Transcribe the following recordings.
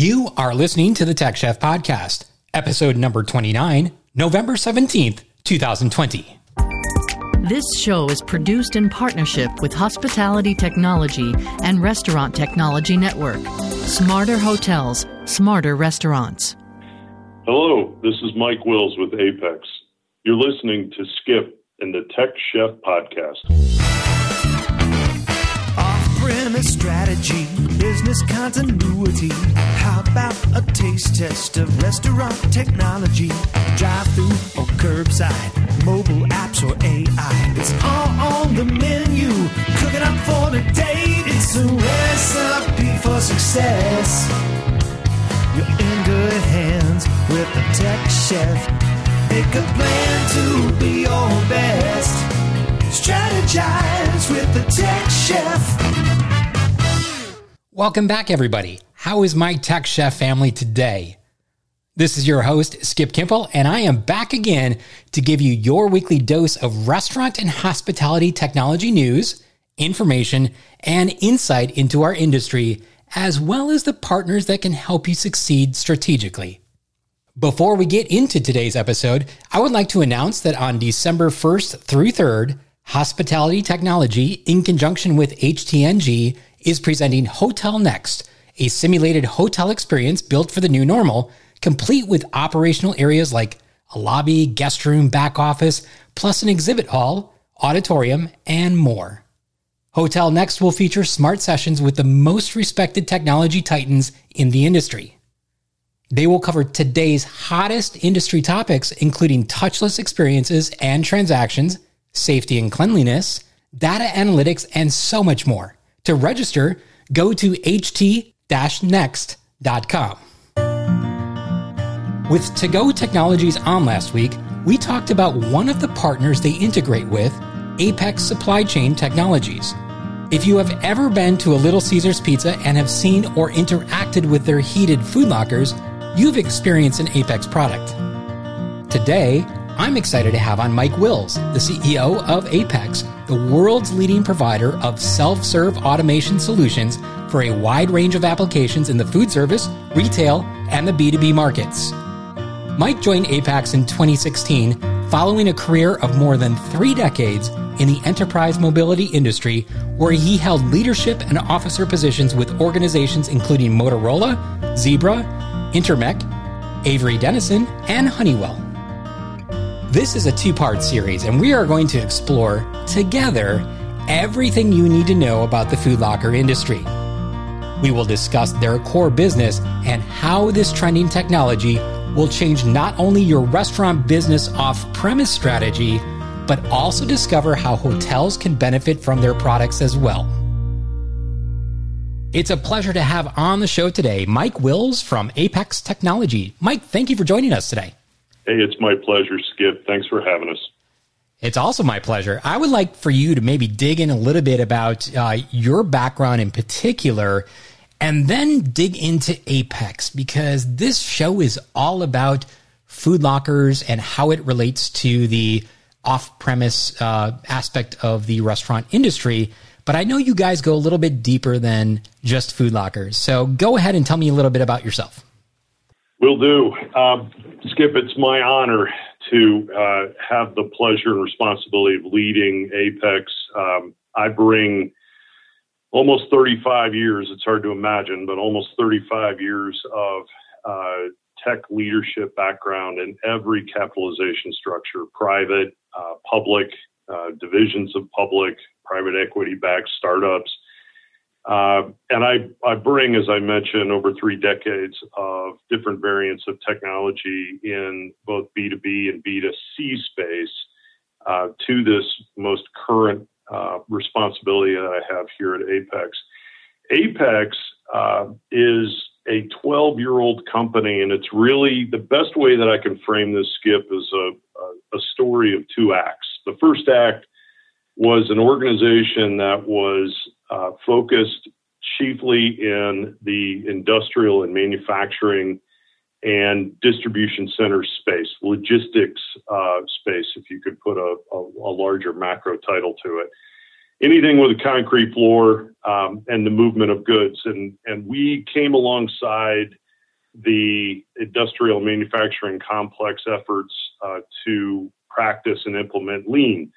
You are listening to the Tech Chef Podcast, episode number 29, November 17th, 2020. This show is produced in partnership with Hospitality Technology and Restaurant Technology Network. Smarter hotels, smarter restaurants. Hello, this is Mike Wills with Apex. You're listening to Skip in the Tech Chef Podcast premise strategy, business continuity. How about a taste test of restaurant technology? Drive through or curbside, mobile apps or AI. It's all on the menu. Cooking up for the day. It's a recipe for success. You're in good hands with the tech chef. Make a plan to be your best. Strategize with the tech chef. Welcome back, everybody. How is my Tech Chef family today? This is your host, Skip Kimpel, and I am back again to give you your weekly dose of restaurant and hospitality technology news, information, and insight into our industry, as well as the partners that can help you succeed strategically. Before we get into today's episode, I would like to announce that on December 1st through 3rd, Hospitality Technology, in conjunction with HTNG, is presenting Hotel Next, a simulated hotel experience built for the new normal, complete with operational areas like a lobby, guest room, back office, plus an exhibit hall, auditorium, and more. Hotel Next will feature smart sessions with the most respected technology titans in the industry. They will cover today's hottest industry topics, including touchless experiences and transactions, safety and cleanliness, data analytics, and so much more. To register, go to ht-next.com. With To Go Technologies on last week, we talked about one of the partners they integrate with, Apex Supply Chain Technologies. If you have ever been to a Little Caesars Pizza and have seen or interacted with their heated food lockers, you've experienced an Apex product. Today, I'm excited to have on Mike Wills, the CEO of Apex, the world's leading provider of self serve automation solutions for a wide range of applications in the food service, retail, and the B2B markets. Mike joined Apex in 2016 following a career of more than three decades in the enterprise mobility industry, where he held leadership and officer positions with organizations including Motorola, Zebra, Intermec, Avery Dennison, and Honeywell. This is a two part series, and we are going to explore together everything you need to know about the food locker industry. We will discuss their core business and how this trending technology will change not only your restaurant business off premise strategy, but also discover how hotels can benefit from their products as well. It's a pleasure to have on the show today Mike Wills from Apex Technology. Mike, thank you for joining us today. Hey, it's my pleasure, Skip. Thanks for having us. It's also my pleasure. I would like for you to maybe dig in a little bit about uh, your background in particular and then dig into Apex because this show is all about food lockers and how it relates to the off premise uh, aspect of the restaurant industry. But I know you guys go a little bit deeper than just food lockers. So go ahead and tell me a little bit about yourself. Will do. Um, Skip, it's my honor to uh, have the pleasure and responsibility of leading Apex. Um, I bring almost 35 years, it's hard to imagine, but almost 35 years of uh, tech leadership background in every capitalization structure private, uh, public, uh, divisions of public, private equity backed startups. Uh, and I, I bring, as I mentioned, over three decades of different variants of technology in both B2B and B2C space uh, to this most current uh, responsibility that I have here at Apex. Apex uh, is a 12 year old company, and it's really the best way that I can frame this, Skip, is a, a, a story of two acts. The first act was an organization that was uh, focused chiefly in the industrial and manufacturing and distribution center space, logistics uh, space, if you could put a, a, a, larger macro title to it. Anything with a concrete floor um, and the movement of goods. And, and we came alongside the industrial manufacturing complex efforts uh, to practice and implement lean.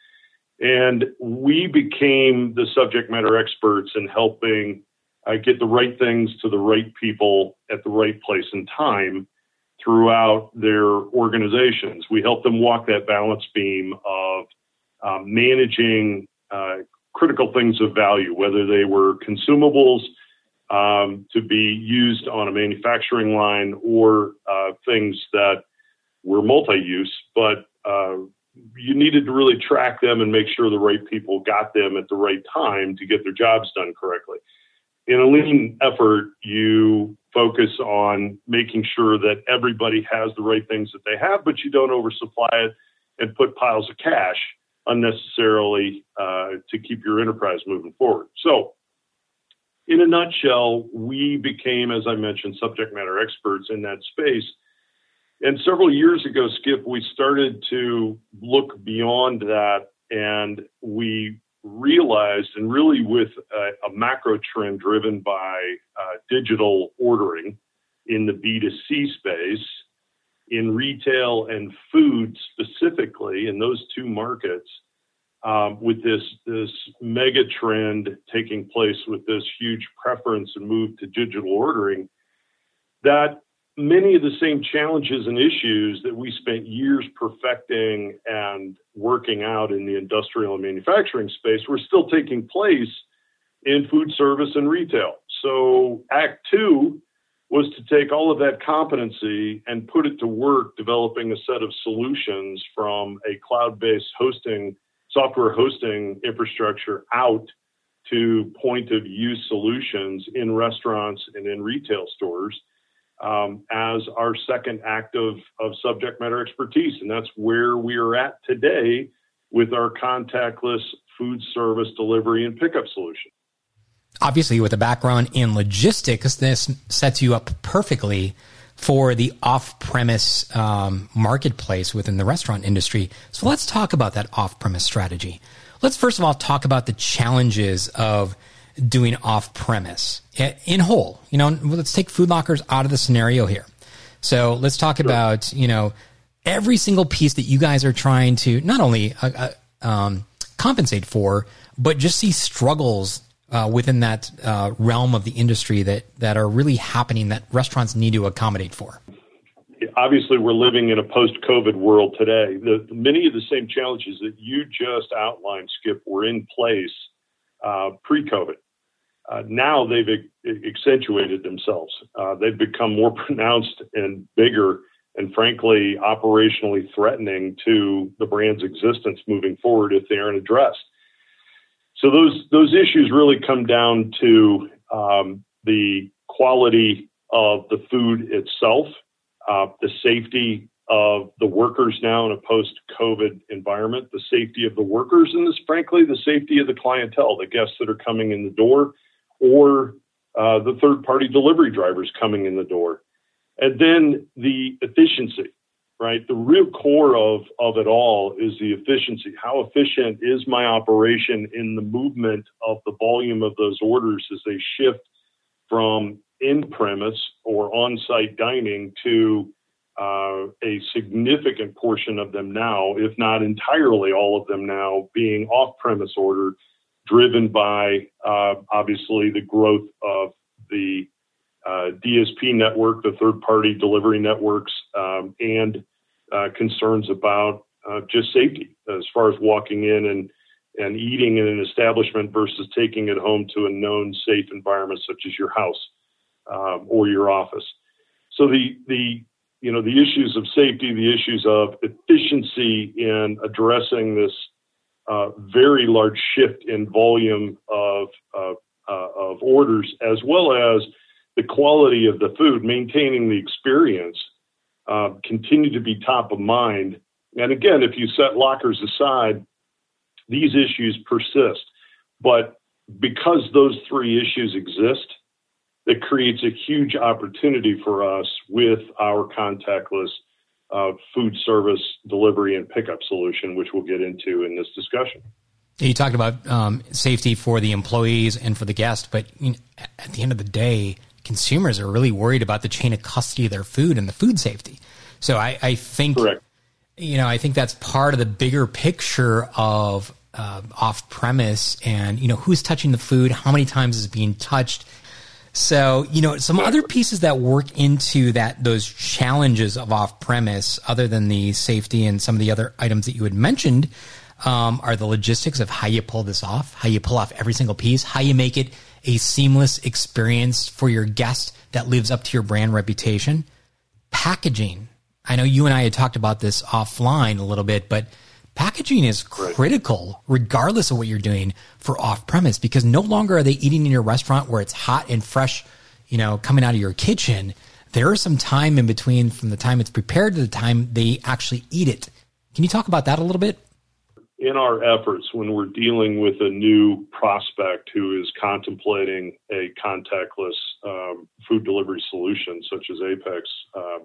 And we became the subject matter experts in helping uh, get the right things to the right people at the right place and time throughout their organizations. We help them walk that balance beam of uh, managing uh, critical things of value, whether they were consumables um, to be used on a manufacturing line or uh, things that were multi use, but uh, you needed to really track them and make sure the right people got them at the right time to get their jobs done correctly. In a lean effort, you focus on making sure that everybody has the right things that they have, but you don't oversupply it and put piles of cash unnecessarily uh, to keep your enterprise moving forward. So, in a nutshell, we became, as I mentioned, subject matter experts in that space. And several years ago, Skip, we started to look beyond that and we realized, and really with a, a macro trend driven by uh, digital ordering in the B2C space, in retail and food specifically, in those two markets, um, with this this mega trend taking place with this huge preference and move to digital ordering, that many of the same challenges and issues that we spent years perfecting and working out in the industrial and manufacturing space were still taking place in food service and retail. So Act Two was to take all of that competency and put it to work developing a set of solutions from a cloud-based hosting software hosting infrastructure out to point of use solutions in restaurants and in retail stores um, as our second act of, of subject matter expertise. And that's where we are at today with our contactless food service delivery and pickup solution. Obviously, with a background in logistics, this sets you up perfectly for the off-premise um, marketplace within the restaurant industry. So let's talk about that off-premise strategy. Let's first of all talk about the challenges of doing off-premise in whole. You know, let's take food lockers out of the scenario here. So let's talk sure. about you know every single piece that you guys are trying to not only uh, uh, um, compensate for, but just see struggles uh, within that uh, realm of the industry that that are really happening that restaurants need to accommodate for? Obviously, we're living in a post-COVID world today. The, many of the same challenges that you just outlined, Skip, were in place uh, pre-COVID. Uh, now they've accentuated themselves. Uh, they've become more pronounced and bigger, and frankly, operationally threatening to the brand's existence moving forward if they aren't addressed. So those those issues really come down to um, the quality of the food itself, uh, the safety of the workers now in a post-COVID environment, the safety of the workers, and this, frankly, the safety of the clientele, the guests that are coming in the door, or uh, the third-party delivery drivers coming in the door, and then the efficiency right? The real core of, of it all is the efficiency. How efficient is my operation in the movement of the volume of those orders as they shift from in premise or on site dining to uh, a significant portion of them now, if not entirely all of them now, being off premise order, driven by uh, obviously the growth of the uh, DSP network, the third party delivery networks, um, and uh, concerns about uh, just safety as far as walking in and, and eating in an establishment versus taking it home to a known safe environment such as your house um, or your office. So the, the, you know, the issues of safety, the issues of efficiency in addressing this uh, very large shift in volume of, uh, of orders, as well as the quality of the food, maintaining the experience uh, continue to be top of mind. And again, if you set lockers aside, these issues persist. But because those three issues exist, it creates a huge opportunity for us with our contactless uh, food service delivery and pickup solution, which we'll get into in this discussion. You talked about um, safety for the employees and for the guest, but you know, at the end of the day, consumers are really worried about the chain of custody of their food and the food safety. So I, I think, Correct. you know, I think that's part of the bigger picture of uh, off premise and, you know, who's touching the food, how many times is being touched. So, you know, some other pieces that work into that, those challenges of off premise, other than the safety and some of the other items that you had mentioned, um, are the logistics of how you pull this off, how you pull off every single piece, how you make it a seamless experience for your guest that lives up to your brand reputation. Packaging. I know you and I had talked about this offline a little bit, but packaging is critical regardless of what you're doing for off premise because no longer are they eating in your restaurant where it's hot and fresh, you know, coming out of your kitchen. There is some time in between from the time it's prepared to the time they actually eat it. Can you talk about that a little bit? in our efforts when we're dealing with a new prospect who is contemplating a contactless um, food delivery solution such as Apex, uh,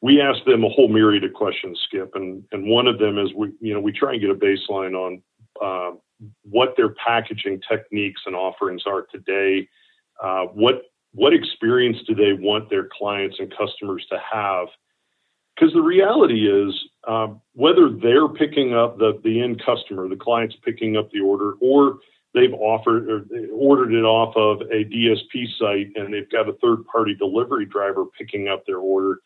we ask them a whole myriad of questions, Skip, and and one of them is we you know we try and get a baseline on uh, what their packaging techniques and offerings are today. Uh, what what experience do they want their clients and customers to have? Because the reality is, um, whether they're picking up the, the end customer, the client's picking up the order, or they've offered or ordered it off of a DSP site and they've got a third party delivery driver picking up their order,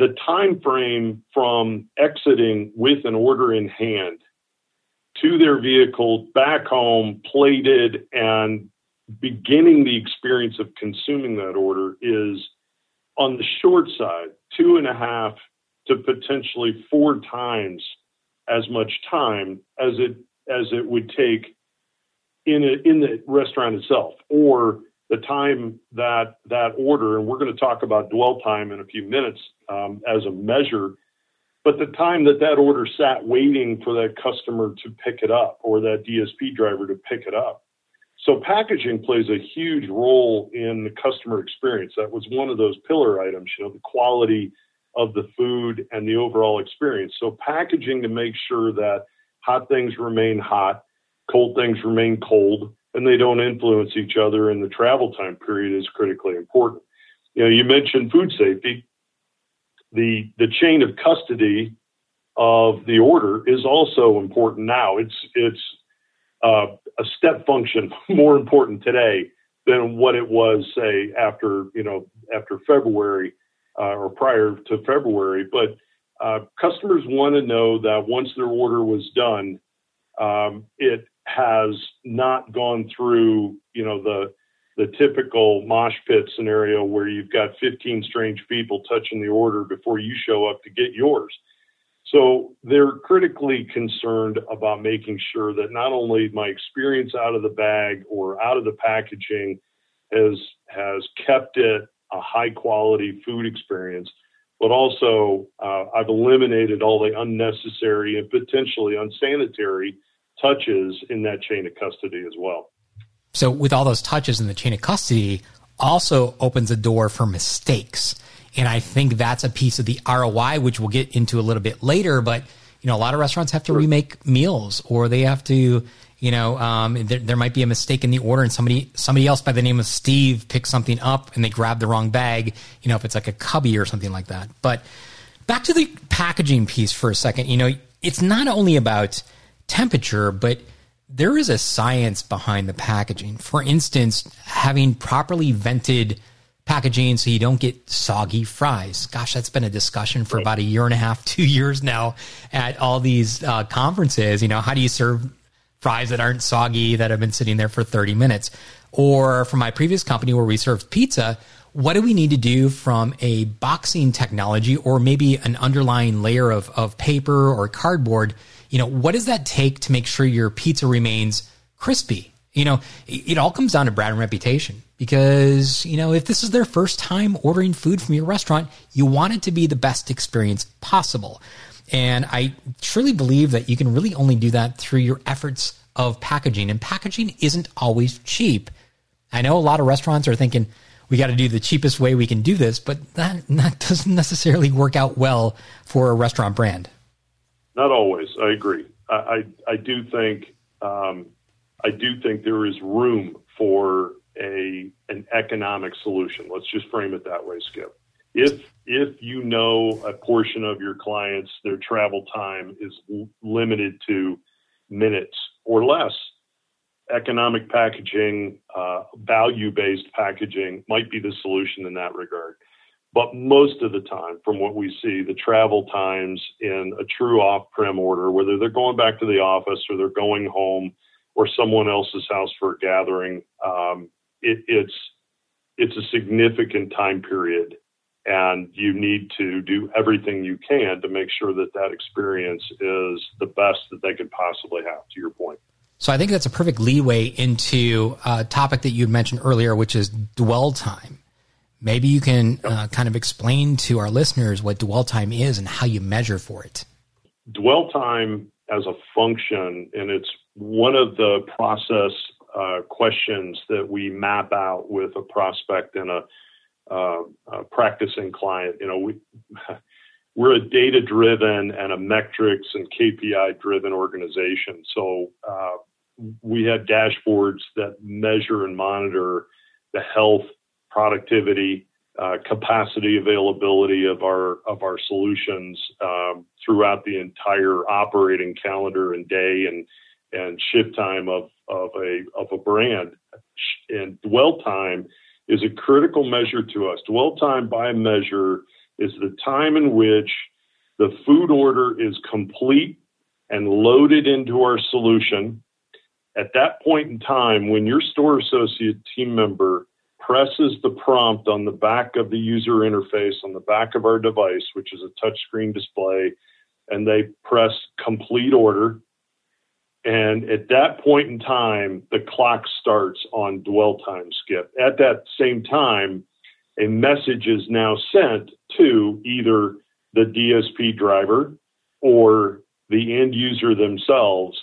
the time frame from exiting with an order in hand to their vehicle back home, plated, and beginning the experience of consuming that order is on the short side, two and a half to potentially four times as much time as it as it would take in a, in the restaurant itself or the time that that order and we're going to talk about dwell time in a few minutes um, as a measure but the time that that order sat waiting for that customer to pick it up or that dsp driver to pick it up so packaging plays a huge role in the customer experience that was one of those pillar items you know the quality of the food and the overall experience. So packaging to make sure that hot things remain hot, cold things remain cold, and they don't influence each other and the travel time period is critically important. You know, you mentioned food safety. The the chain of custody of the order is also important now. It's it's uh, a step function more important today than what it was, say, after you know after February uh, or prior to February. But uh, customers want to know that once their order was done, um, it has not gone through, you know, the the typical mosh pit scenario where you've got 15 strange people touching the order before you show up to get yours. So they're critically concerned about making sure that not only my experience out of the bag or out of the packaging has has kept it a high quality food experience, but also uh, I've eliminated all the unnecessary and potentially unsanitary touches in that chain of custody as well. So, with all those touches in the chain of custody, also opens a door for mistakes. And I think that's a piece of the ROI, which we'll get into a little bit later. But, you know, a lot of restaurants have to sure. remake meals or they have to, you know, um, there, there, might be a mistake in the order, and somebody somebody else by the name of Steve picks something up, and they grab the wrong bag. You know, if it's like a cubby or something like that. But back to the packaging piece for a second. You know, it's not only about temperature, but there is a science behind the packaging. For instance, having properly vented packaging so you don't get soggy fries. Gosh, that's been a discussion for about a year and a half, two years now at all these uh, conferences. You know, how do you serve fries that aren't soggy that have been sitting there for 30 minutes. Or from my previous company where we served pizza, what do we need to do from a boxing technology or maybe an underlying layer of, of paper or cardboard? You know, what does that take to make sure your pizza remains crispy? You know, it, all comes down to brand reputation because, you know, if this is their first time ordering food from your restaurant, you want it to be the best experience possible. And I truly believe that you can really only do that through your efforts of packaging. And packaging isn't always cheap. I know a lot of restaurants are thinking, we got to do the cheapest way we can do this, but that, that doesn't necessarily work out well for a restaurant brand. Not always. I agree. I, I, I do think um, I do think there is room for a an economic solution. Let's just frame it that way, Skip. If if you know a portion of your clients their travel time is l- limited to minutes or less, economic packaging, uh, value based packaging might be the solution in that regard. But most of the time, from what we see, the travel times in a true off prem order, whether they're going back to the office or they're going home or someone else's house for a gathering, um, it, it's it's a significant time period, and you need to do everything you can to make sure that that experience is the best that they could possibly have. To your point. So I think that's a perfect leeway into a topic that you mentioned earlier, which is dwell time. Maybe you can uh, kind of explain to our listeners what dwell time is and how you measure for it. Dwell time as a function, and it's one of the process uh, questions that we map out with a prospect and a, uh, a practicing client. You know, we we're a data driven and a metrics and KPI driven organization. So uh, we have dashboards that measure and monitor the health, productivity, uh, capacity availability of our of our solutions um, throughout the entire operating calendar and day and and shift time of of a of a brand. And dwell time is a critical measure to us. Dwell time by measure is the time in which the food order is complete and loaded into our solution. At that point in time, when your store associate team member presses the prompt on the back of the user interface on the back of our device, which is a touchscreen display, and they press complete order, and at that point in time, the clock starts on dwell time skip. At that same time, a message is now sent to either the DSP driver or the end user themselves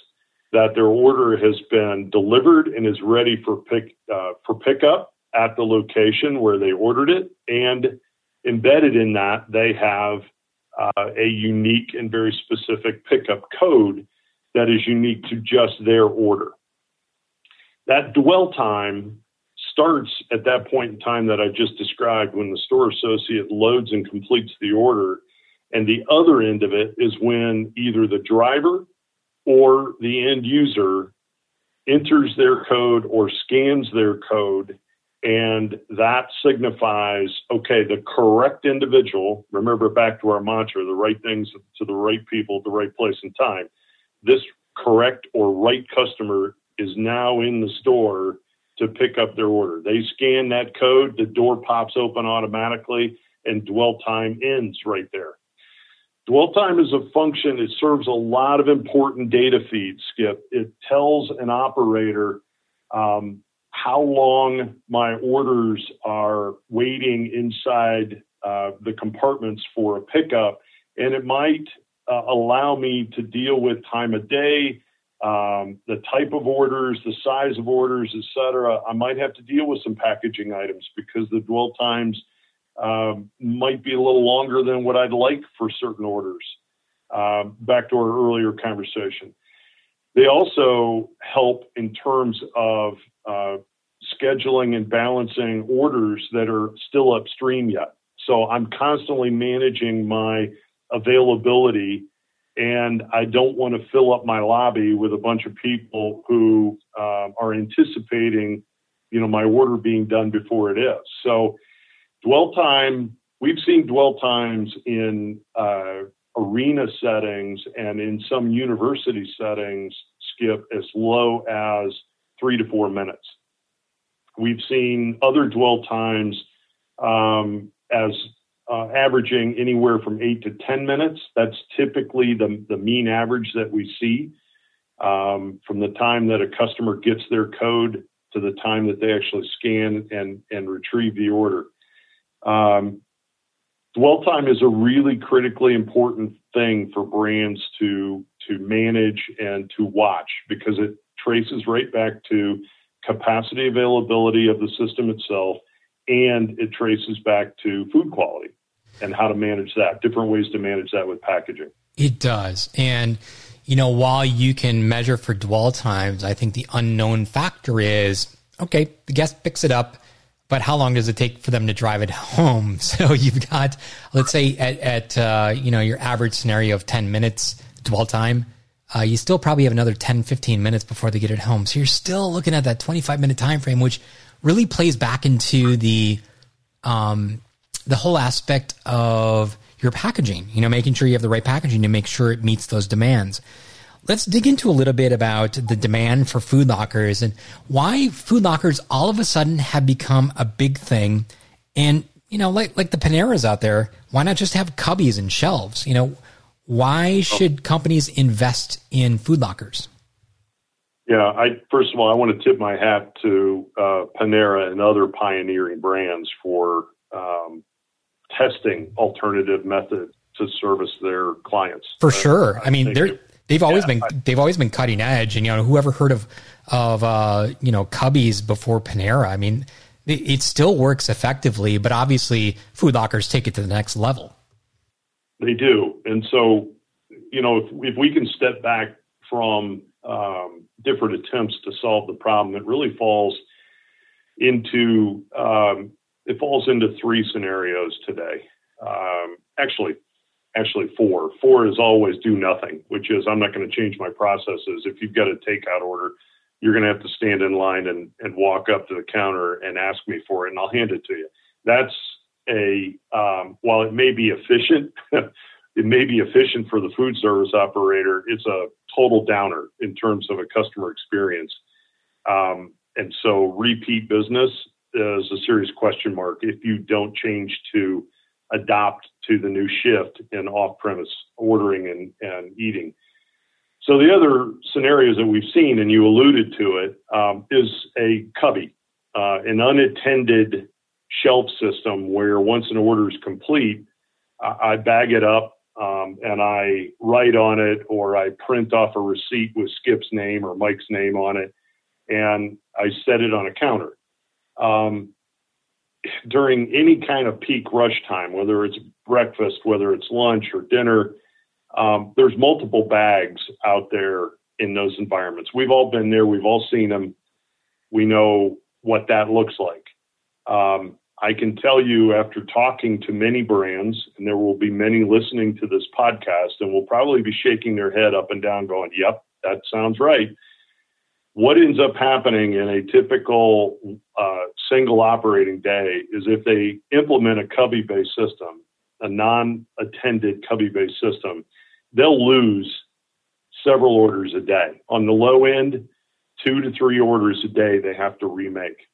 that their order has been delivered and is ready for pick uh, for pickup at the location where they ordered it. And embedded in that, they have uh, a unique and very specific pickup code that is unique to just their order. That dwell time starts at that point in time that I just described when the store associate loads and completes the order. And the other end of it is when either the driver or the end user enters their code or scans their code. And that signifies, okay, the correct individual, remember back to our mantra, the right things to the right people, the right place and time this correct or right customer is now in the store to pick up their order. They scan that code, the door pops open automatically, and dwell time ends right there. Dwell time is a function, it serves a lot of important data feeds, Skip. It tells an operator um, how long my orders are waiting inside uh, the compartments for a pickup, and it might uh, allow me to deal with time of day, um, the type of orders, the size of orders, et cetera. I might have to deal with some packaging items because the dwell times um, might be a little longer than what I'd like for certain orders. Um, back to our earlier conversation. They also help in terms of uh, scheduling and balancing orders that are still upstream yet. So I'm constantly managing my availability and I don't want to fill up my lobby with a bunch of people who uh, are anticipating, you know, my order being done before it is. So, dwell time. We've seen dwell times in uh, arena settings and in some university settings skip as low as three to four minutes. We've seen other dwell times um, as uh, averaging anywhere from eight to 10 minutes. That's typically the, the mean average that we see um, from the time that a customer gets their code to the time that they actually scan and, and retrieve the order. Um, dwell time is a really critically important thing for brands to, to manage and to watch because it traces right back to capacity availability of the system itself and it traces back to food quality and how to manage that, different ways to manage that with packaging. It does. And, you know, while you can measure for dwell times, I think the unknown factor is okay, the guest picks it up, but how long does it take for them to drive it home? So you've got, let's say, at, at uh, you know your average scenario of ten minutes dwell time. Uh, you still probably have another 10, 15 minutes before they get it home. So you're still looking at that 25 minute time frame, which really plays back into the um, the whole aspect of your packaging. You know, making sure you have the right packaging to make sure it meets those demands. Let's dig into a little bit about the demand for food lockers and why food lockers all of a sudden have become a big thing. And, you know, like, like the Paneras out there, why not just have cubbies and shelves? You know, why should companies invest in food lockers? Yeah, I first of all, I want to tip my hat to uh, Panera and other pioneering brands for um, testing alternative methods to service their clients. For sure. I, I mean, they're They've always yeah, been I, they've always been cutting edge, and you know whoever heard of of uh, you know Cubbies before Panera? I mean, it, it, still works effectively, but obviously food lockers take it to the next level. They do, and so you know if, if we can step back from um, different attempts to solve the problem, it really falls into um, it falls into three scenarios today. Um, actually, actually four. Four is always do nothing, which is I'm not going to change my processes. If you've got a takeout order, you're going to have to stand in line and, and walk up to the counter and ask me for it, and I'll hand it to you. That's a um, while it may be efficient, it may be efficient for the food service operator. It's a total downer in terms of a customer experience, um, and so repeat business is a serious question mark if you don't change to adopt to the new shift in off-premise ordering and, and eating. So the other scenarios that we've seen, and you alluded to it, um, is a cubby, uh, an unattended shelf system where once an order is complete, I, I bag it up um, and I write on it or I print off a receipt with Skip's name or Mike's name on it, and I set it on a counter. Um, during any kind of peak rush time, whether it's breakfast, whether it's lunch or dinner, um, there's multiple bags out there in those environments. We've all been there. We've all seen them. We know what that looks like. Um, I can tell you after talking to many brands, and there will be many listening to this podcast, and will probably be shaking their head up and down, going, Yep, that sounds right what ends up happening in a typical uh, single operating day is if they implement a cubby based system, a non attended cubby based system, they'll lose several orders a day. On the low end, two to three orders a day they have to remake.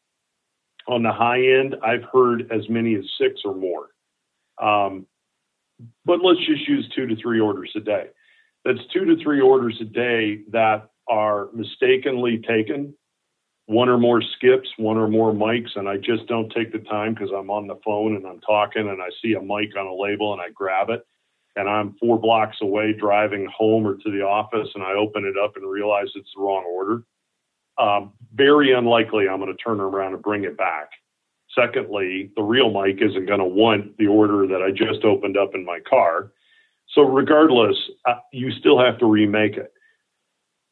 On the high end, I've heard as many as six or more. Um, but let's just use two to three orders a day. That's two to three orders a day that are mistakenly taken, one or more skips, one or more Mikes, and I just don't take the time because I'm on the phone and I'm talking and I see a Mike on a label and I grab it. And I'm four blocks away driving home or to the office and I open it up and realize it's the wrong order. Um, very unlikely I'm going to turn around and bring it back. Secondly, the real Mike isn't going to want the order that I just opened up in my car. So, regardless, uh, you still have to remake it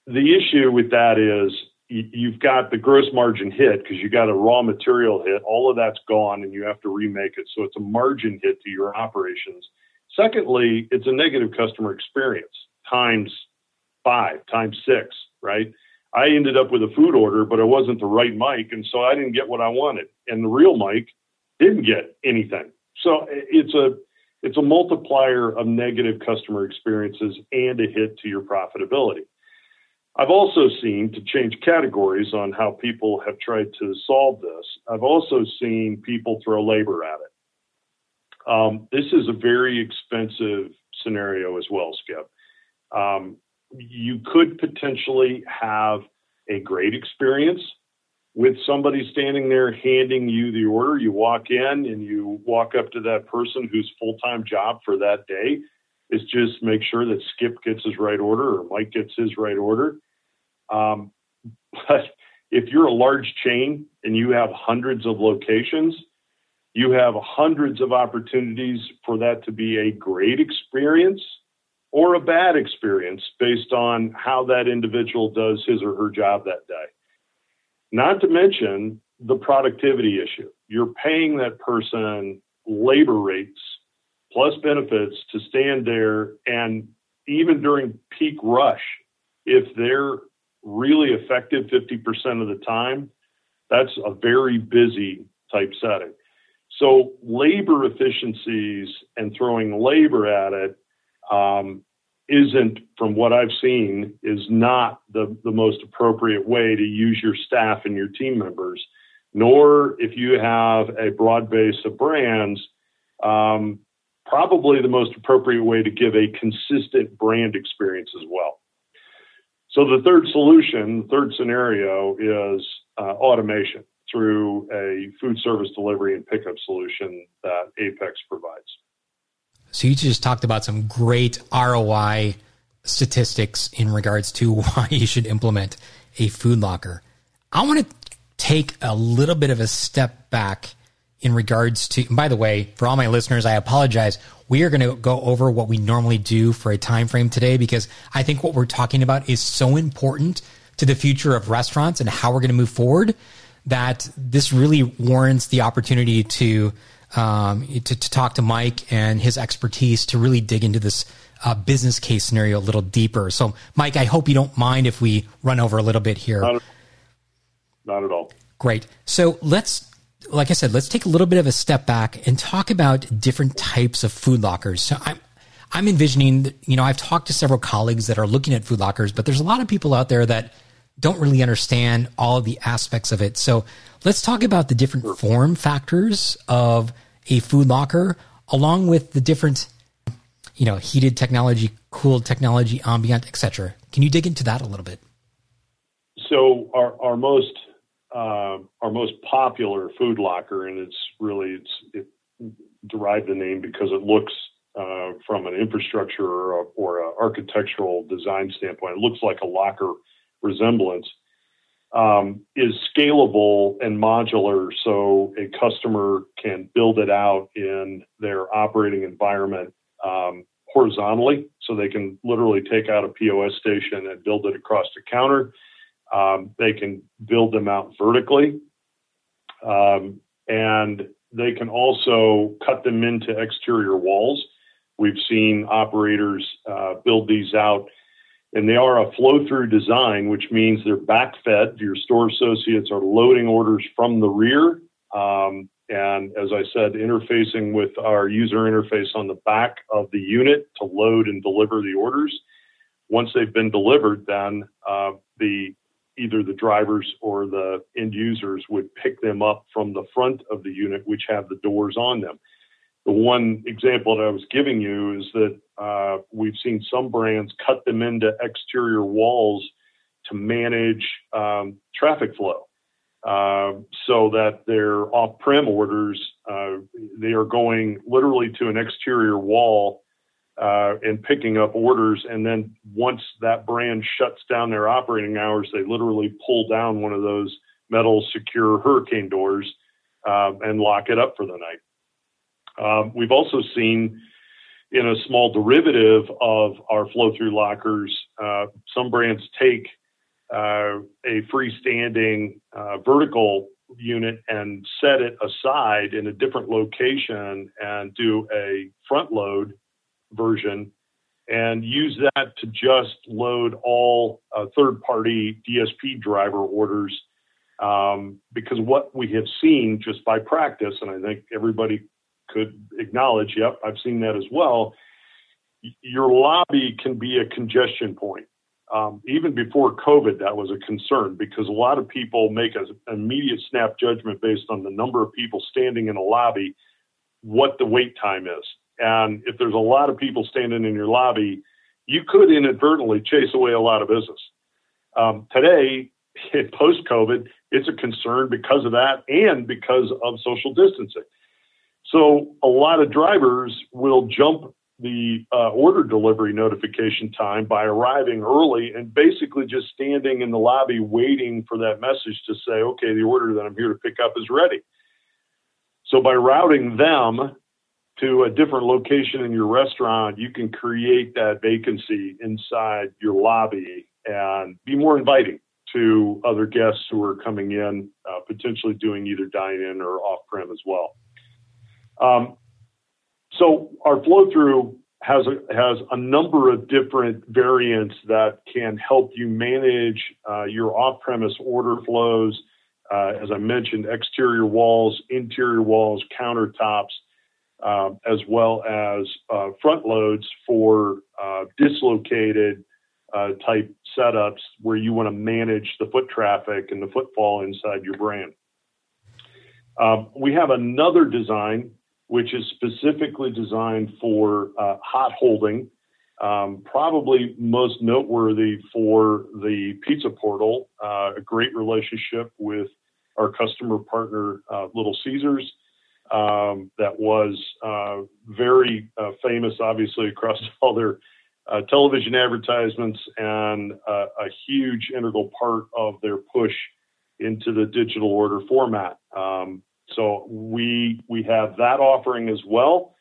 the issue with that is you've got the gross margin hit because you got a raw material hit. All of that's gone and you have to remake it. So it's a margin hit to your operations. Secondly, it's a negative customer experience times five, times six, right? I ended up with a food order, but it wasn't the right Mike. And so I didn't get what I wanted. And the real Mike didn't get anything. So it's a, it's a multiplier of negative customer experiences and a hit to your profitability. I've also seen, to change categories on how people have tried to solve this, I've also seen people throw labor at it. Um, this is a very expensive scenario as well, Skip. Um, you could potentially have a great experience with somebody standing there handing you the order. You walk in and you walk up to that person whose full time job for that day is just make sure that Skip gets his right order or Mike gets his right order. Um, but if you're a large chain and you have hundreds of locations, you have hundreds of opportunities for that to be a great experience or a bad experience based on how that individual does his or her job that day. Not to mention the productivity issue. You're paying that person labor rates plus benefits to stand there and even during peak rush, if they're really effective 50% of the time, that's a very busy type setting. So labor efficiencies and throwing labor at it um, isn't, from what I've seen, is not the, the most appropriate way to use your staff and your team members. Nor if you have a broad base of brands, um, probably the most appropriate way to give a consistent brand experience as well. So the third solution, the third scenario is uh, automation through a food service delivery and pickup solution that Apex provides. So you just talked about some great ROI statistics in regards to why you should implement a food locker. I want to take a little bit of a step back in regards to by the way for all my listeners i apologize we are going to go over what we normally do for a time frame today because i think what we're talking about is so important to the future of restaurants and how we're going to move forward that this really warrants the opportunity to um, to, to, talk to Mike and his expertise to really dig into this uh, business case scenario a little deeper. So, Mike, I hope you don't mind if we run over a little bit here. Not, not at all. Great. So let's, like I said, let's take a little bit of a step back and talk about different types of food lockers. So I'm, I'm envisioning, you know, I've talked to several colleagues that are looking at food lockers, but there's a lot of people out there that don't really understand all of the aspects of it. So let's talk about the different form factors of a food locker, along with the different, you know, heated technology, cooled technology, ambient, etc. Can you dig into that a little bit? So our, our most uh, our most popular food locker, and it's really it's it derived the name because it looks uh, from an infrastructure or, a, or a architectural design standpoint, it looks like a locker resemblance, um, is scalable and modular so a customer can build it out in their operating environment um, horizontally. So they can literally take out a POS station and build it across the counter. Um, they can build them out vertically. Um, and they can also cut them into exterior walls. We've seen operators uh, build these out and they are a flow through design, which means they're backfed. Your store associates are loading orders from the rear. Um, and as I said, interfacing with our user interface on the back of the unit to load and deliver the orders. Once they've been delivered, then uh, the either the drivers or the end users would pick them up from the front of the unit, which have the doors on them. The one example that I was giving you is that uh, we've seen some brands cut them into exterior walls to manage um, traffic flow. Uh, so that their off-prem orders, uh, they are going literally to an exterior wall uh, and picking up orders. And then once that brand shuts down their operating hours, they literally pull down one of those metal secure hurricane doors uh, and lock it up for the night. Um, we've also seen in a small derivative of our flow through lockers, uh, some brands take uh, a freestanding uh, vertical unit and set it aside in a different location and do a front load version and use that to just load all uh, third party DSP driver orders. Um, because what we have seen just by practice, and I think everybody could acknowledge, yep, I've seen that as well. Your lobby can be a congestion point. Um, even before COVID, that was a concern because a lot of people make an immediate snap judgment based on the number of people standing in a lobby, what the wait time is. And if there's a lot of people standing in your lobby, you could inadvertently chase away a lot of business. Um, today, post COVID, it's a concern because of that and because of social distancing. So a lot of drivers will jump the uh, order delivery notification time by arriving early and basically just standing in the lobby waiting for that message to say, okay, the order that I'm here to pick up is ready. So by routing them to a different location in your restaurant, you can create that vacancy inside your lobby and be more inviting to other guests who are coming in, uh, potentially doing either dine in or off prem as well. Um, so our flow through has a, has a number of different variants that can help you manage uh, your off premise order flows. Uh, as I mentioned, exterior walls, interior walls, countertops, uh, as well as uh, front loads for uh, dislocated uh, type setups where you want to manage the foot traffic and the footfall inside your brand. Um, we have another design which is specifically designed for uh, hot holding. Um, probably most noteworthy for the Pizza Portal, uh, a great relationship with our customer partner, uh, Little Caesars, um, that was uh, very uh, famous, obviously, across all their uh, television advertisements and uh, a huge integral part of their push into the digital order format. Um, so we we have that offering as well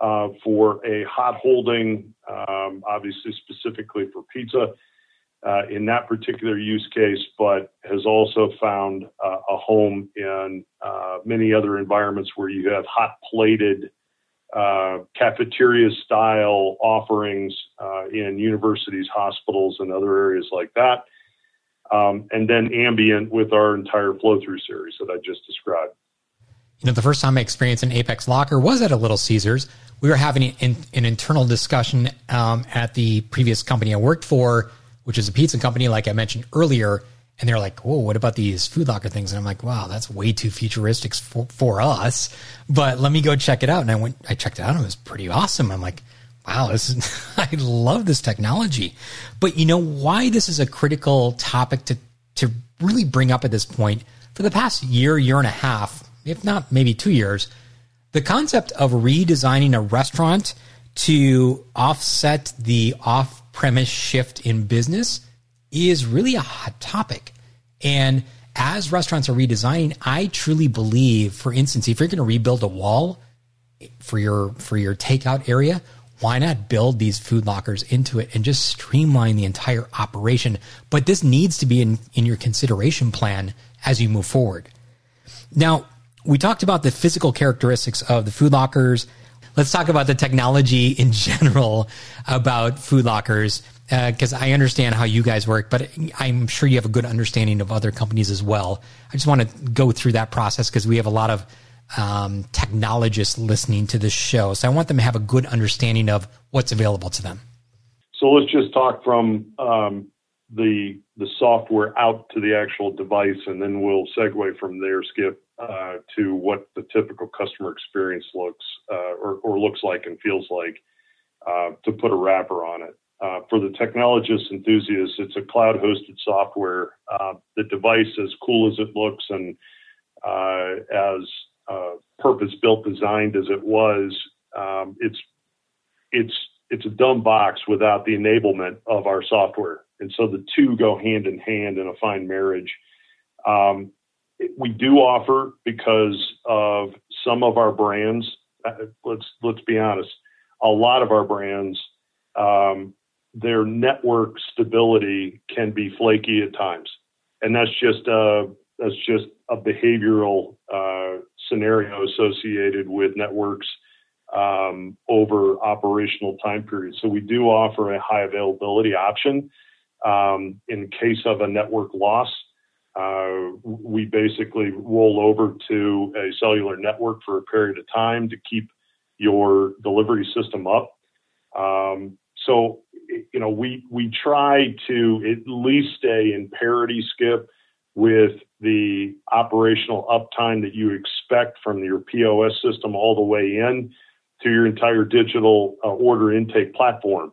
uh, for a hot holding, um, obviously specifically for pizza. Uh, in that particular use case, but has also found uh, a home in uh, many other environments where you have hot plated uh, cafeteria style offerings uh, in universities, hospitals, and other areas like that. Um, and then ambient with our entire flow through series that I just described. You know, the first time I experienced an Apex locker was at a Little Caesars. We were having an, an internal discussion um, at the previous company I worked for, which is a pizza company, like I mentioned earlier. And they're like, "Whoa, what about these food locker things?" And I'm like, "Wow, that's way too futuristic for, for us." But let me go check it out. And I went, I checked it out. and It was pretty awesome. I'm like, "Wow, this is, I love this technology." But you know why this is a critical topic to to really bring up at this point? For the past year, year and a half, if not maybe two years, the concept of redesigning a restaurant to offset the off premise shift in business is really a hot topic. And as restaurants are redesigning, I truly believe, for instance, if you're going to rebuild a wall for your for your takeout area, why not build these food lockers into it and just streamline the entire operation? But this needs to be in, in your consideration plan as you move forward. Now, we talked about the physical characteristics of the food lockers. Let's talk about the technology in general about food lockers because uh, I understand how you guys work, but I'm sure you have a good understanding of other companies as well. I just want to go through that process because we have a lot of um, technologists listening to this show. So I want them to have a good understanding of what's available to them. So let's just talk from um, the the software out to the actual device, and then we'll segue from there, Skip, uh, to what the typical customer experience looks uh, or, or, looks like and feels like uh, to put a wrapper on it. Uh, for the technologist enthusiasts, it's a cloud hosted software. Uh, the device, as cool as it looks and uh, as purpose built designed as it was, um, it's it's it's a dumb box without the enablement of our software, and so the two go hand in hand in a fine marriage. Um, we do offer because of some of our brands. Uh, let's let's be honest. A lot of our brands, um, their network stability can be flaky at times, and that's just a that's just a behavioral uh, scenario associated with networks um, over operational time periods. So we do offer a high availability option um, in case of a network loss. Uh, we basically roll over to a cellular network for a period of time to keep your delivery system up. Um, so, you know, we we try to at least stay in parity, Skip, with the operational uptime that you expect from your POS system all the way in to your entire digital uh, order intake platform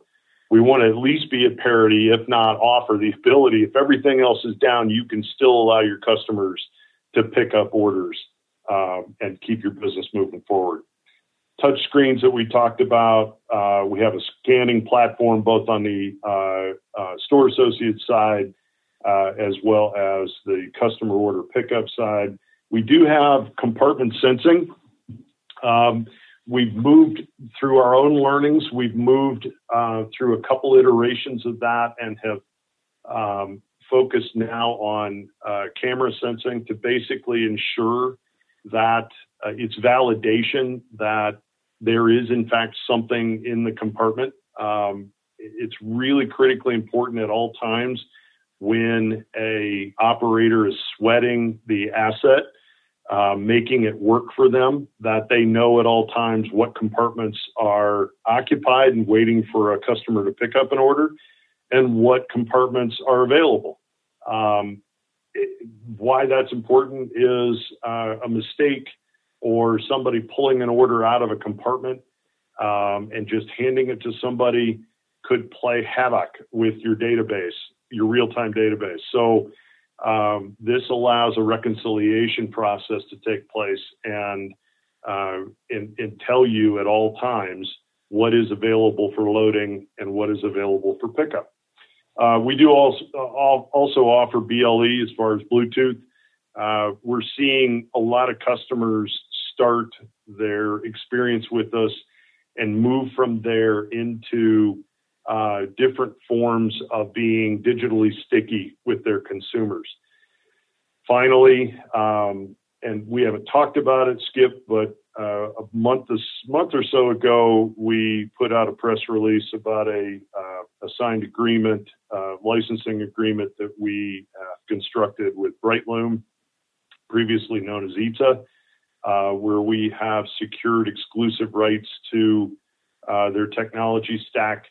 we want to at least be at parity, if not offer the ability. If everything else is down, you can still allow your customers to pick up orders um, and keep your business moving forward. Touch screens that we talked about. Uh, we have a scanning platform both on the uh, uh, store associate side uh, as well as the customer order pickup side. We do have compartment sensing. Um, we've moved through our own learnings. We've moved uh, through a couple iterations of that and have um, focused now on uh, camera sensing to basically ensure that uh, it's validation that there is in fact something in the compartment. Um, it's really critically important at all times when a operator is sweating the asset, uh, making it work for them, that they know at all times what compartments are occupied and waiting for a customer to pick up an order, and what compartments are available. Um, why that's important is uh, a mistake or somebody pulling an order out of a compartment um, and just handing it to somebody could play havoc with your database, your real time database. So, um, this allows a reconciliation process to take place and, uh, and, and tell you at all times what is available for loading and what is available for pickup. Uh, we do also, also offer BLE as far as Bluetooth. Uh, we're seeing a lot of customers start their experience with us and move from there into uh, different forms of being digitally sticky with their consumers. Finally, um, and we haven't talked about it, Skip, but uh, a month a month or so ago, we put out a press release about a, uh, a signed agreement, uh, licensing agreement that we constructed with Brightloom, previously known as Eatsa, uh, where we have secured exclusive rights to uh, their technology stack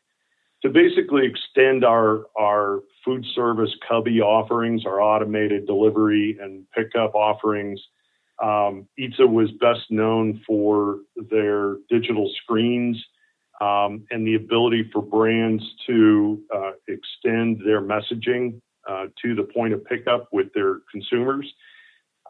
to basically extend our our food service cubby offerings, our automated delivery and pickup offerings. Um, Eatsa was best known for their digital screens um, and the ability for brands to uh, extend their messaging uh, to the point of pickup with their consumers.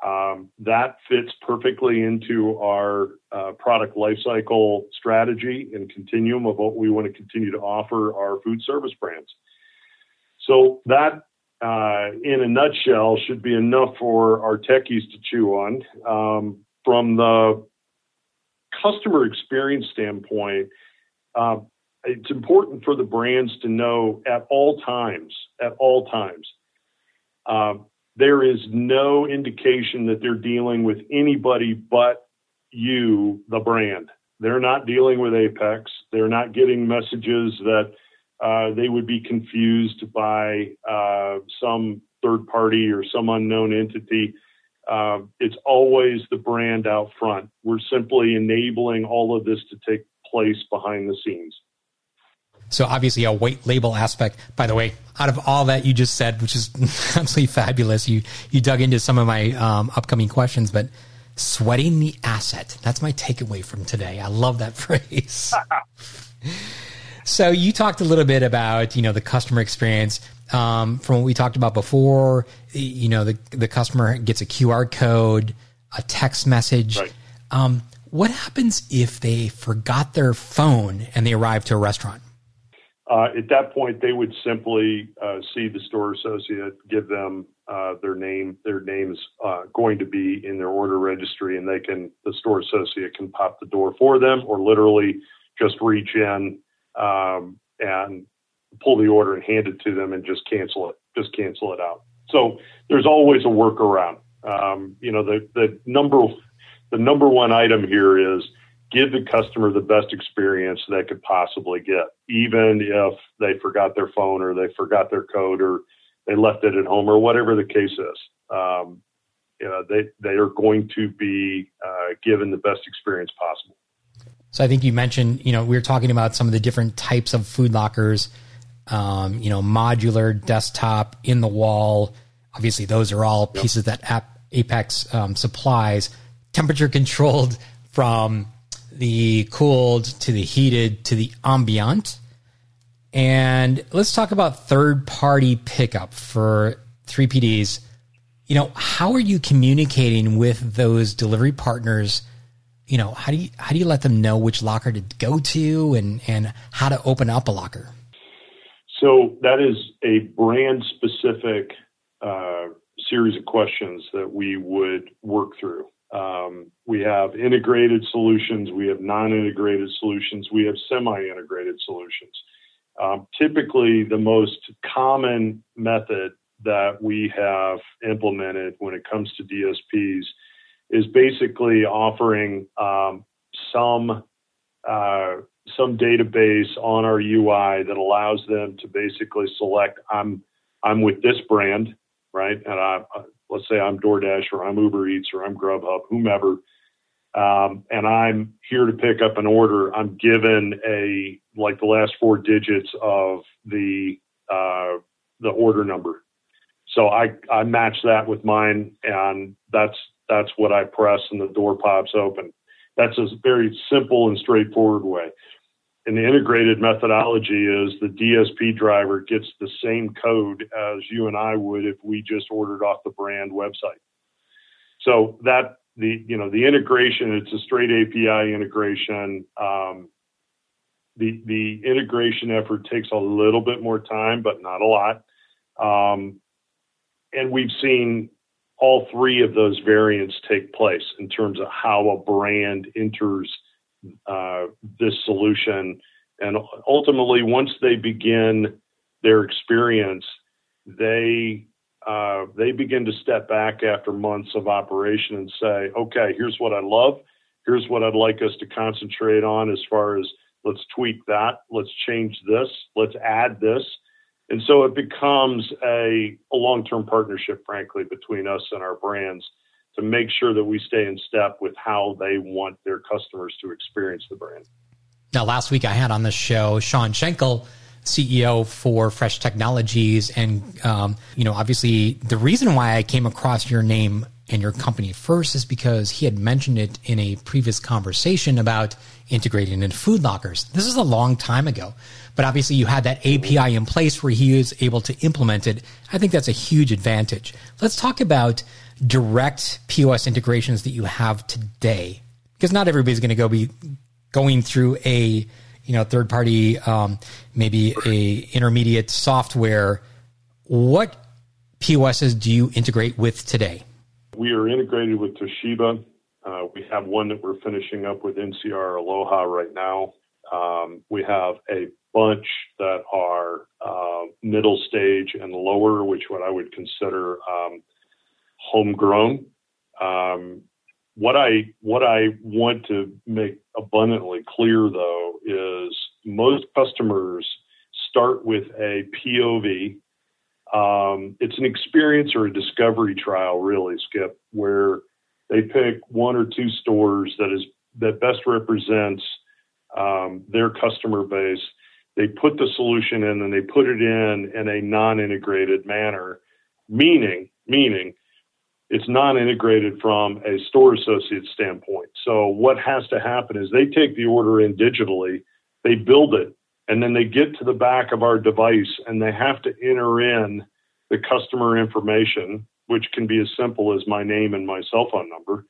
Um, that fits perfectly into our uh, product lifecycle strategy and continuum of what we want to continue to offer our food service brands. So that, uh, in a nutshell, should be enough for our techies to chew on. Um, from the customer experience standpoint, uh, it's important for the brands to know at all times, at all times, uh, there is no indication that they're dealing with anybody but you, the brand. They're not dealing with Apex. They're not getting messages that uh, they would be confused by uh, some third party or some unknown entity. Uh, it's always the brand out front. We're simply enabling all of this to take place behind the scenes. So obviously a white label aspect. By the way, out of all that you just said, which is absolutely fabulous, you you dug into some of my um, upcoming questions, but sweating the asset. That's my takeaway from today. I love that phrase. so you talked a little bit about you know the customer experience. Um, from what we talked about before, you know the the customer gets a QR code, a text message. Right. Um, what happens if they forgot their phone and they arrive to a restaurant? Uh, at that point, they would simply uh, see the store associate, give them uh, their name. Their name is uh, going to be in their order registry, and they can the store associate can pop the door for them, or literally just reach in um, and pull the order and hand it to them, and just cancel it. Just cancel it out. So there's always a workaround. Um, you know, the the number the number one item here is give the customer the best experience they could possibly get, even if they forgot their phone or they forgot their code or they left it at home or whatever the case is. Um, you know, they, they are going to be uh, given the best experience possible. So I think you mentioned, you know, we were talking about some of the different types of food lockers, um, you know, modular, desktop, in the wall. Obviously, those are all yep. pieces that Apex um, supplies. Temperature controlled from the cooled to the heated to the ambient. And let's talk about third party pickup for 3PDs. You know, how are you communicating with those delivery partners? You know, how do you how do you let them know which locker to go to and and how to open up a locker? So that is a brand specific uh, series of questions that we would work through. Um, we have integrated solutions, we have non integrated solutions, we have semi integrated solutions. Um, typically, the most common method that we have implemented when it comes to DSPs is basically offering um, some uh, some database on our UI that allows them to basically select I'm I'm with this brand, right? And I let's say I'm DoorDash or I'm Uber Eats or I'm Grubhub, whomever, um, and I'm here to pick up an order. I'm given a like the last four digits of the uh, the order number. So I I match that with mine, and that's that's what I press, and the door pops open. That's a very simple and straightforward way. And the integrated methodology is the DSP driver gets the same code as you and I would if we just ordered off the brand website. So that the you know the integration, it's a straight API integration. Um, the the integration effort takes a little bit more time, but not a lot. Um, and we've seen all three of those variants take place in terms of how a brand enters uh, this solution. And ultimately, once they begin their experience, they uh, they begin to step back after months of operation and say, "Okay, here's what I love. Here's what I'd like us to concentrate on as far as let's tweak that, let's change this, let's add this." And so it becomes a, a long-term partnership, frankly, between us and our brands to make sure that we stay in step with how they want their customers to experience the brand. Now, last week I had on the show Sean Schenkel, CEO for Fresh Technologies, and um, you know, obviously, the reason why I came across your name and your company first is because he had mentioned it in a previous conversation about integrating into food lockers. This is a long time ago, but obviously you had that API in place where he was able to implement it. I think that's a huge advantage. Let's talk about direct POS integrations that you have today? Because not everybody's going to go be going through a you know third party um, maybe a intermediate software. What POSs do you integrate with today? We are integrated with Toshiba. Uh, we have one that we're finishing up with NCR Aloha right now. Um, we have a bunch that are uh, middle stage and lower, which what I would consider um, homegrown. Um, what I what I want to make abundantly clear though is most customers start with a POV. Um, it's an experience or a discovery trial, really, Skip, where they pick one or two stores that is that best represents um, their customer base. They put the solution in and they put it in in a non-integrated manner, meaning meaning it's non-integrated from a store associate standpoint. So what has to happen is they take the order in digitally, they build it, and then they get to the back of our device and they have to enter in the customer information, which can be as simple as my name and my cell phone number,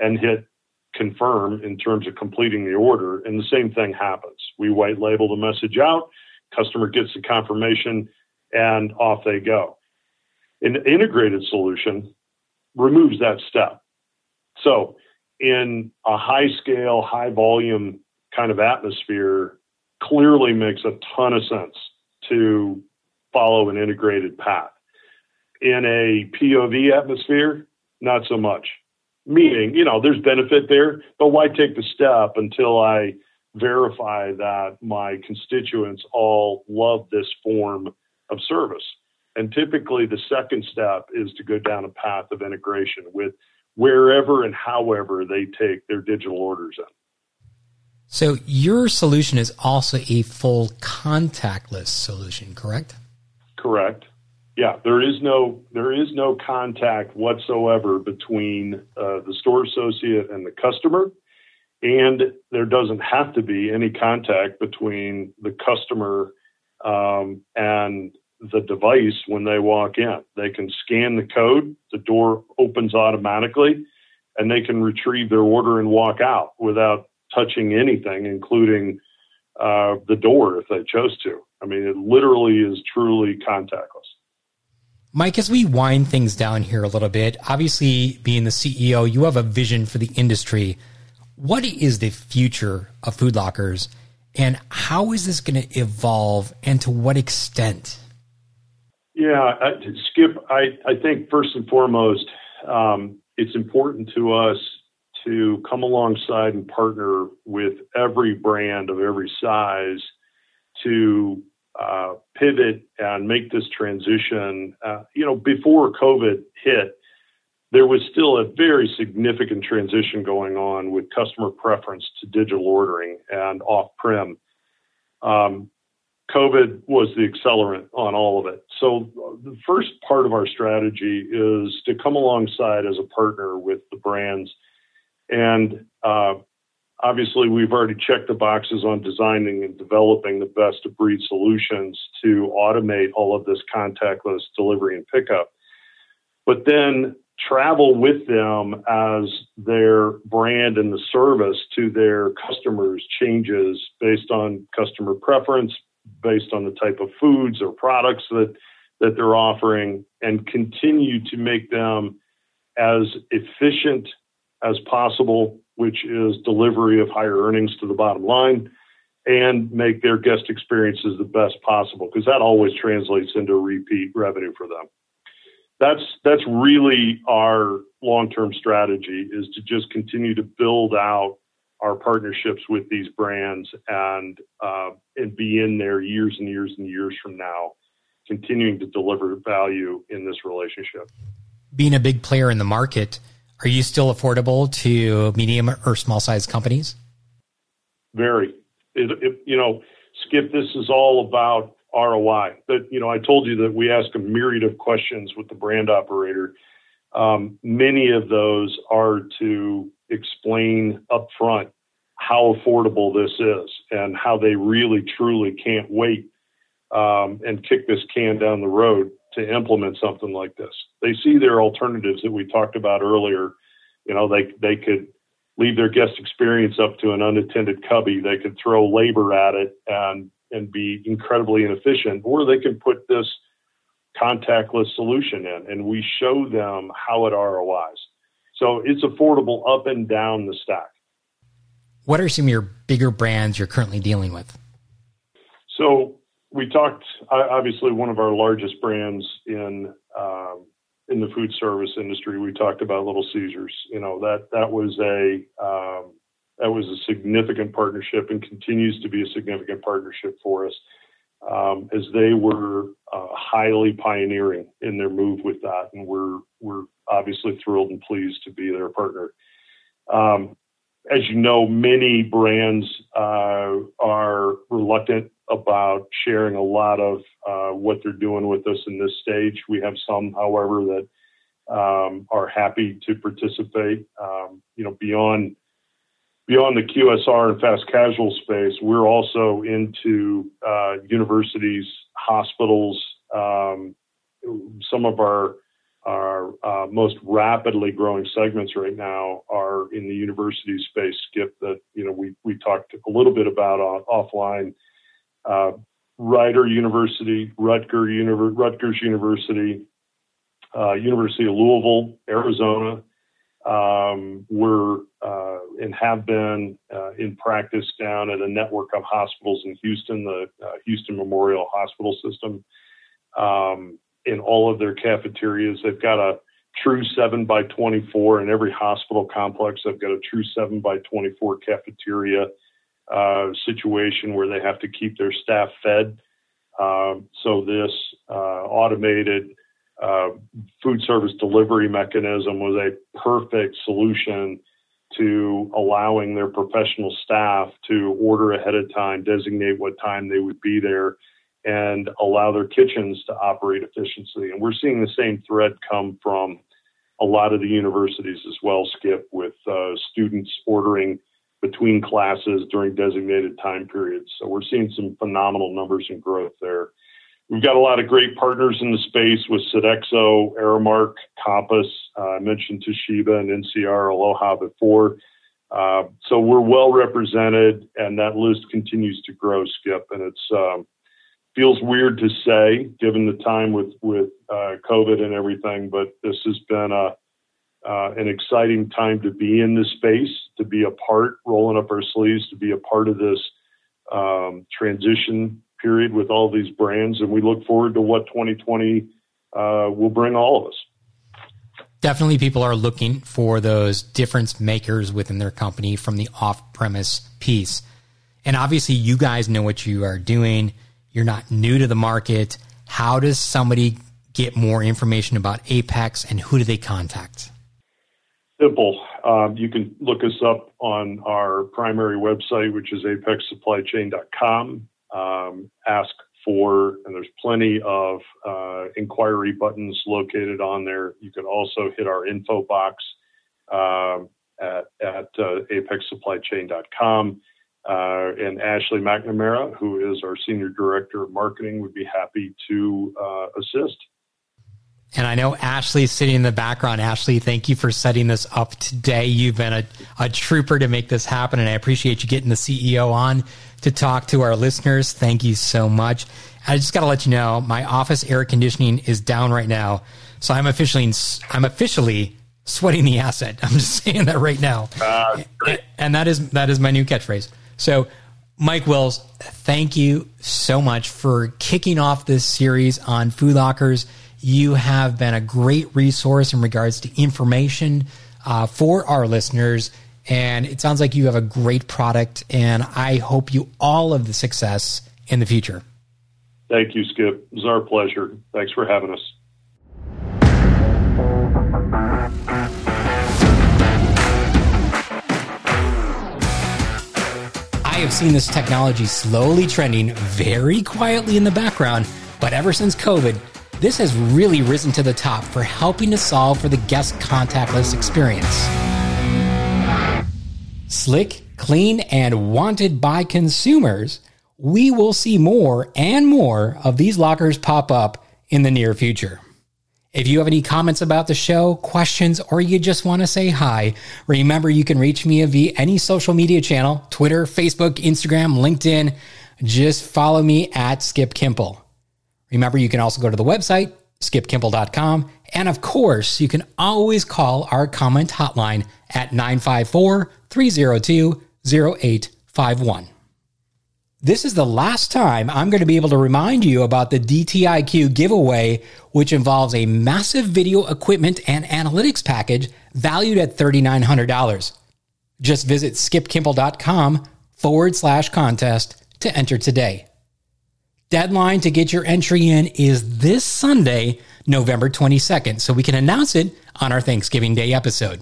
and hit confirm in terms of completing the order. And the same thing happens. We white label the message out, customer gets the confirmation, and off they go. An integrated solution removes that step. So, in a high scale, high volume kind of atmosphere, clearly makes a ton of sense to follow an integrated path. In a POV atmosphere, not so much. Meaning, you know, there's benefit there, but why take the step until I verify that my constituents all love this form of service? And typically, the second step is to go down a path of integration with wherever and however they take their digital orders in. So, your solution is also a full contactless solution, correct? Correct. Yeah, there is no there is no contact whatsoever between uh, the store associate and the customer, and there doesn't have to be any contact between the customer um, and the device when they walk in. They can scan the code, the door opens automatically, and they can retrieve their order and walk out without touching anything, including uh, the door if they chose to. I mean, it literally is truly contactless. Mike, as we wind things down here a little bit, obviously being the CEO, you have a vision for the industry. What is the future of food lockers and how is this going to evolve and to what extent? Yeah, Skip, I, I think first and foremost, um, it's important to us to come alongside and partner with every brand of every size to uh, pivot and make this transition. Uh, you know, before COVID hit, there was still a very significant transition going on with customer preference to digital ordering and off-prem. Um, COVID was the accelerant on all of it. So the first part of our strategy is to come alongside as a partner with the brands. And uh, obviously, we've already checked the boxes on designing and developing the best of breed solutions to automate all of this contactless delivery and pickup. But then travel with them as their brand and the service to their customers changes based on customer preference, based on the type of foods or products that that they're offering and continue to make them as efficient as possible, which is delivery of higher earnings to the bottom line and make their guest experiences the best possible because that always translates into repeat revenue for them. That's that's really our long-term strategy is to just continue to build out our partnerships with these brands and uh, and be in there years and years and years from now, continuing to deliver value in this relationship. Being a big player in the market, are you still affordable to medium or small sized companies? Very. It, it, you know, Skip, this is all about ROI. But you know, I told you that we ask a myriad of questions with the brand operator. Um, many of those are to explain upfront how affordable this is and how they really truly can't wait um, and kick this can down the road to implement something like this. They see their alternatives that we talked about earlier. You know, they they could leave their guest experience up to an unattended cubby. They could throw labor at it and and be incredibly inefficient, or they can put this contactless solution in, and we show them how it ROIs. So it's affordable up and down the stack. What are some of your bigger brands you're currently dealing with? So we talked. Obviously, one of our largest brands in um, in the food service industry. We talked about Little Caesars. You know that that was a um, that was a significant partnership and continues to be a significant partnership for us um, as they were uh, highly pioneering in their move with that, and we're we're obviously thrilled and pleased to be their partner. Um, as you know, many brands uh, are reluctant about sharing a lot of uh, what they're doing with us in this stage. We have some, however, that um, are happy to participate. Um, you know, beyond beyond the QSR and fast casual space, we're also into uh, universities, hospitals. Um, some of our our uh, most rapidly growing segments right now are in the university space. Skip that you know we we talked a little bit about offline. Uh, Rider University, Rutger Univer- Rutgers University, uh, University of Louisville, Arizona. Um, we're uh, and have been uh, in practice down at a network of hospitals in Houston, the uh, Houston Memorial Hospital System. Um, in all of their cafeterias, they've got a true 7 by 24 in every hospital complex. They've got a true 7 by 24 cafeteria uh, situation where they have to keep their staff fed. Um, so this uh, automated uh, food service delivery mechanism was a perfect solution to allowing their professional staff to order ahead of time, designate what time they would be there, and allow their kitchens to operate efficiently. And we're seeing the same thread come from a lot of the universities as well, Skip, with uh, students ordering between classes during designated time periods. So we're seeing some phenomenal numbers and growth there. We've got a lot of great partners in the space with Sodexo, Aramark, Compass. Uh, I mentioned Toshiba and NCR Aloha before. Uh, so we're well represented, and that list continues to grow, Skip. And it's um, feels weird to say, given the time with with uh, COVID and everything, but this has been a uh, an exciting time to be in this space, to be a part, rolling up our sleeves, to be a part of this um, transition period with all these brands, and we look forward to what 2020 uh, will bring all of us. Definitely, people are looking for those difference makers within their company from the off premise piece. And obviously, you guys know what you are doing. You're not new to the market. How does somebody get more information about Apex and who do they contact? Simple. Um, you can look us up on our primary website, which is apexsupplychain.com. Um, ask for, and there's plenty of uh, inquiry buttons located on there. You can also hit our info box um, at, at uh, apexsupplychain.com. Uh, and Ashley McNamara, who is our Senior Director of Marketing, would be happy to uh, assist. And I know Ashley's sitting in the background. Ashley, thank you for setting this up today. You've been a, a trooper to make this happen, and I appreciate you getting the CEO on to talk to our listeners. Thank you so much. I just got to let you know, my office air conditioning is down right now, so I'm officially I'm officially sweating the asset. I'm just saying that right now, uh, and that is that is my new catchphrase. So, Mike Wills, thank you so much for kicking off this series on food lockers you have been a great resource in regards to information uh, for our listeners. And it sounds like you have a great product. And I hope you all of the success in the future. Thank you, Skip. It was our pleasure. Thanks for having us. I have seen this technology slowly trending very quietly in the background, but ever since COVID, this has really risen to the top for helping to solve for the guest contactless experience. Slick, clean, and wanted by consumers, we will see more and more of these lockers pop up in the near future. If you have any comments about the show, questions, or you just want to say hi, remember you can reach me via any social media channel Twitter, Facebook, Instagram, LinkedIn. Just follow me at Skip Kimpel. Remember, you can also go to the website, skipkimpel.com. And of course, you can always call our comment hotline at 954 302 0851. This is the last time I'm going to be able to remind you about the DTIQ giveaway, which involves a massive video equipment and analytics package valued at $3,900. Just visit skipkimpel.com forward slash contest to enter today. Deadline to get your entry in is this Sunday, November 22nd, so we can announce it on our Thanksgiving Day episode.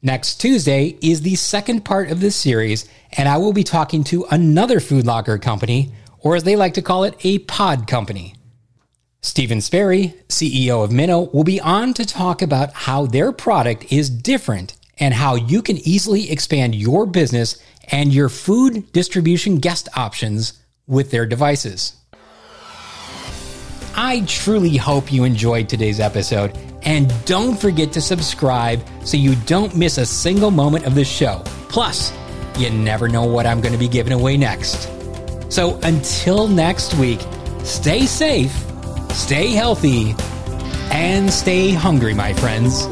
Next Tuesday is the second part of this series, and I will be talking to another food locker company, or as they like to call it, a pod company. Stephen Sperry, CEO of Minnow, will be on to talk about how their product is different and how you can easily expand your business and your food distribution guest options with their devices. I truly hope you enjoyed today's episode, and don't forget to subscribe so you don't miss a single moment of the show. Plus, you never know what I'm going to be giving away next. So until next week, stay safe, stay healthy, and stay hungry, my friends.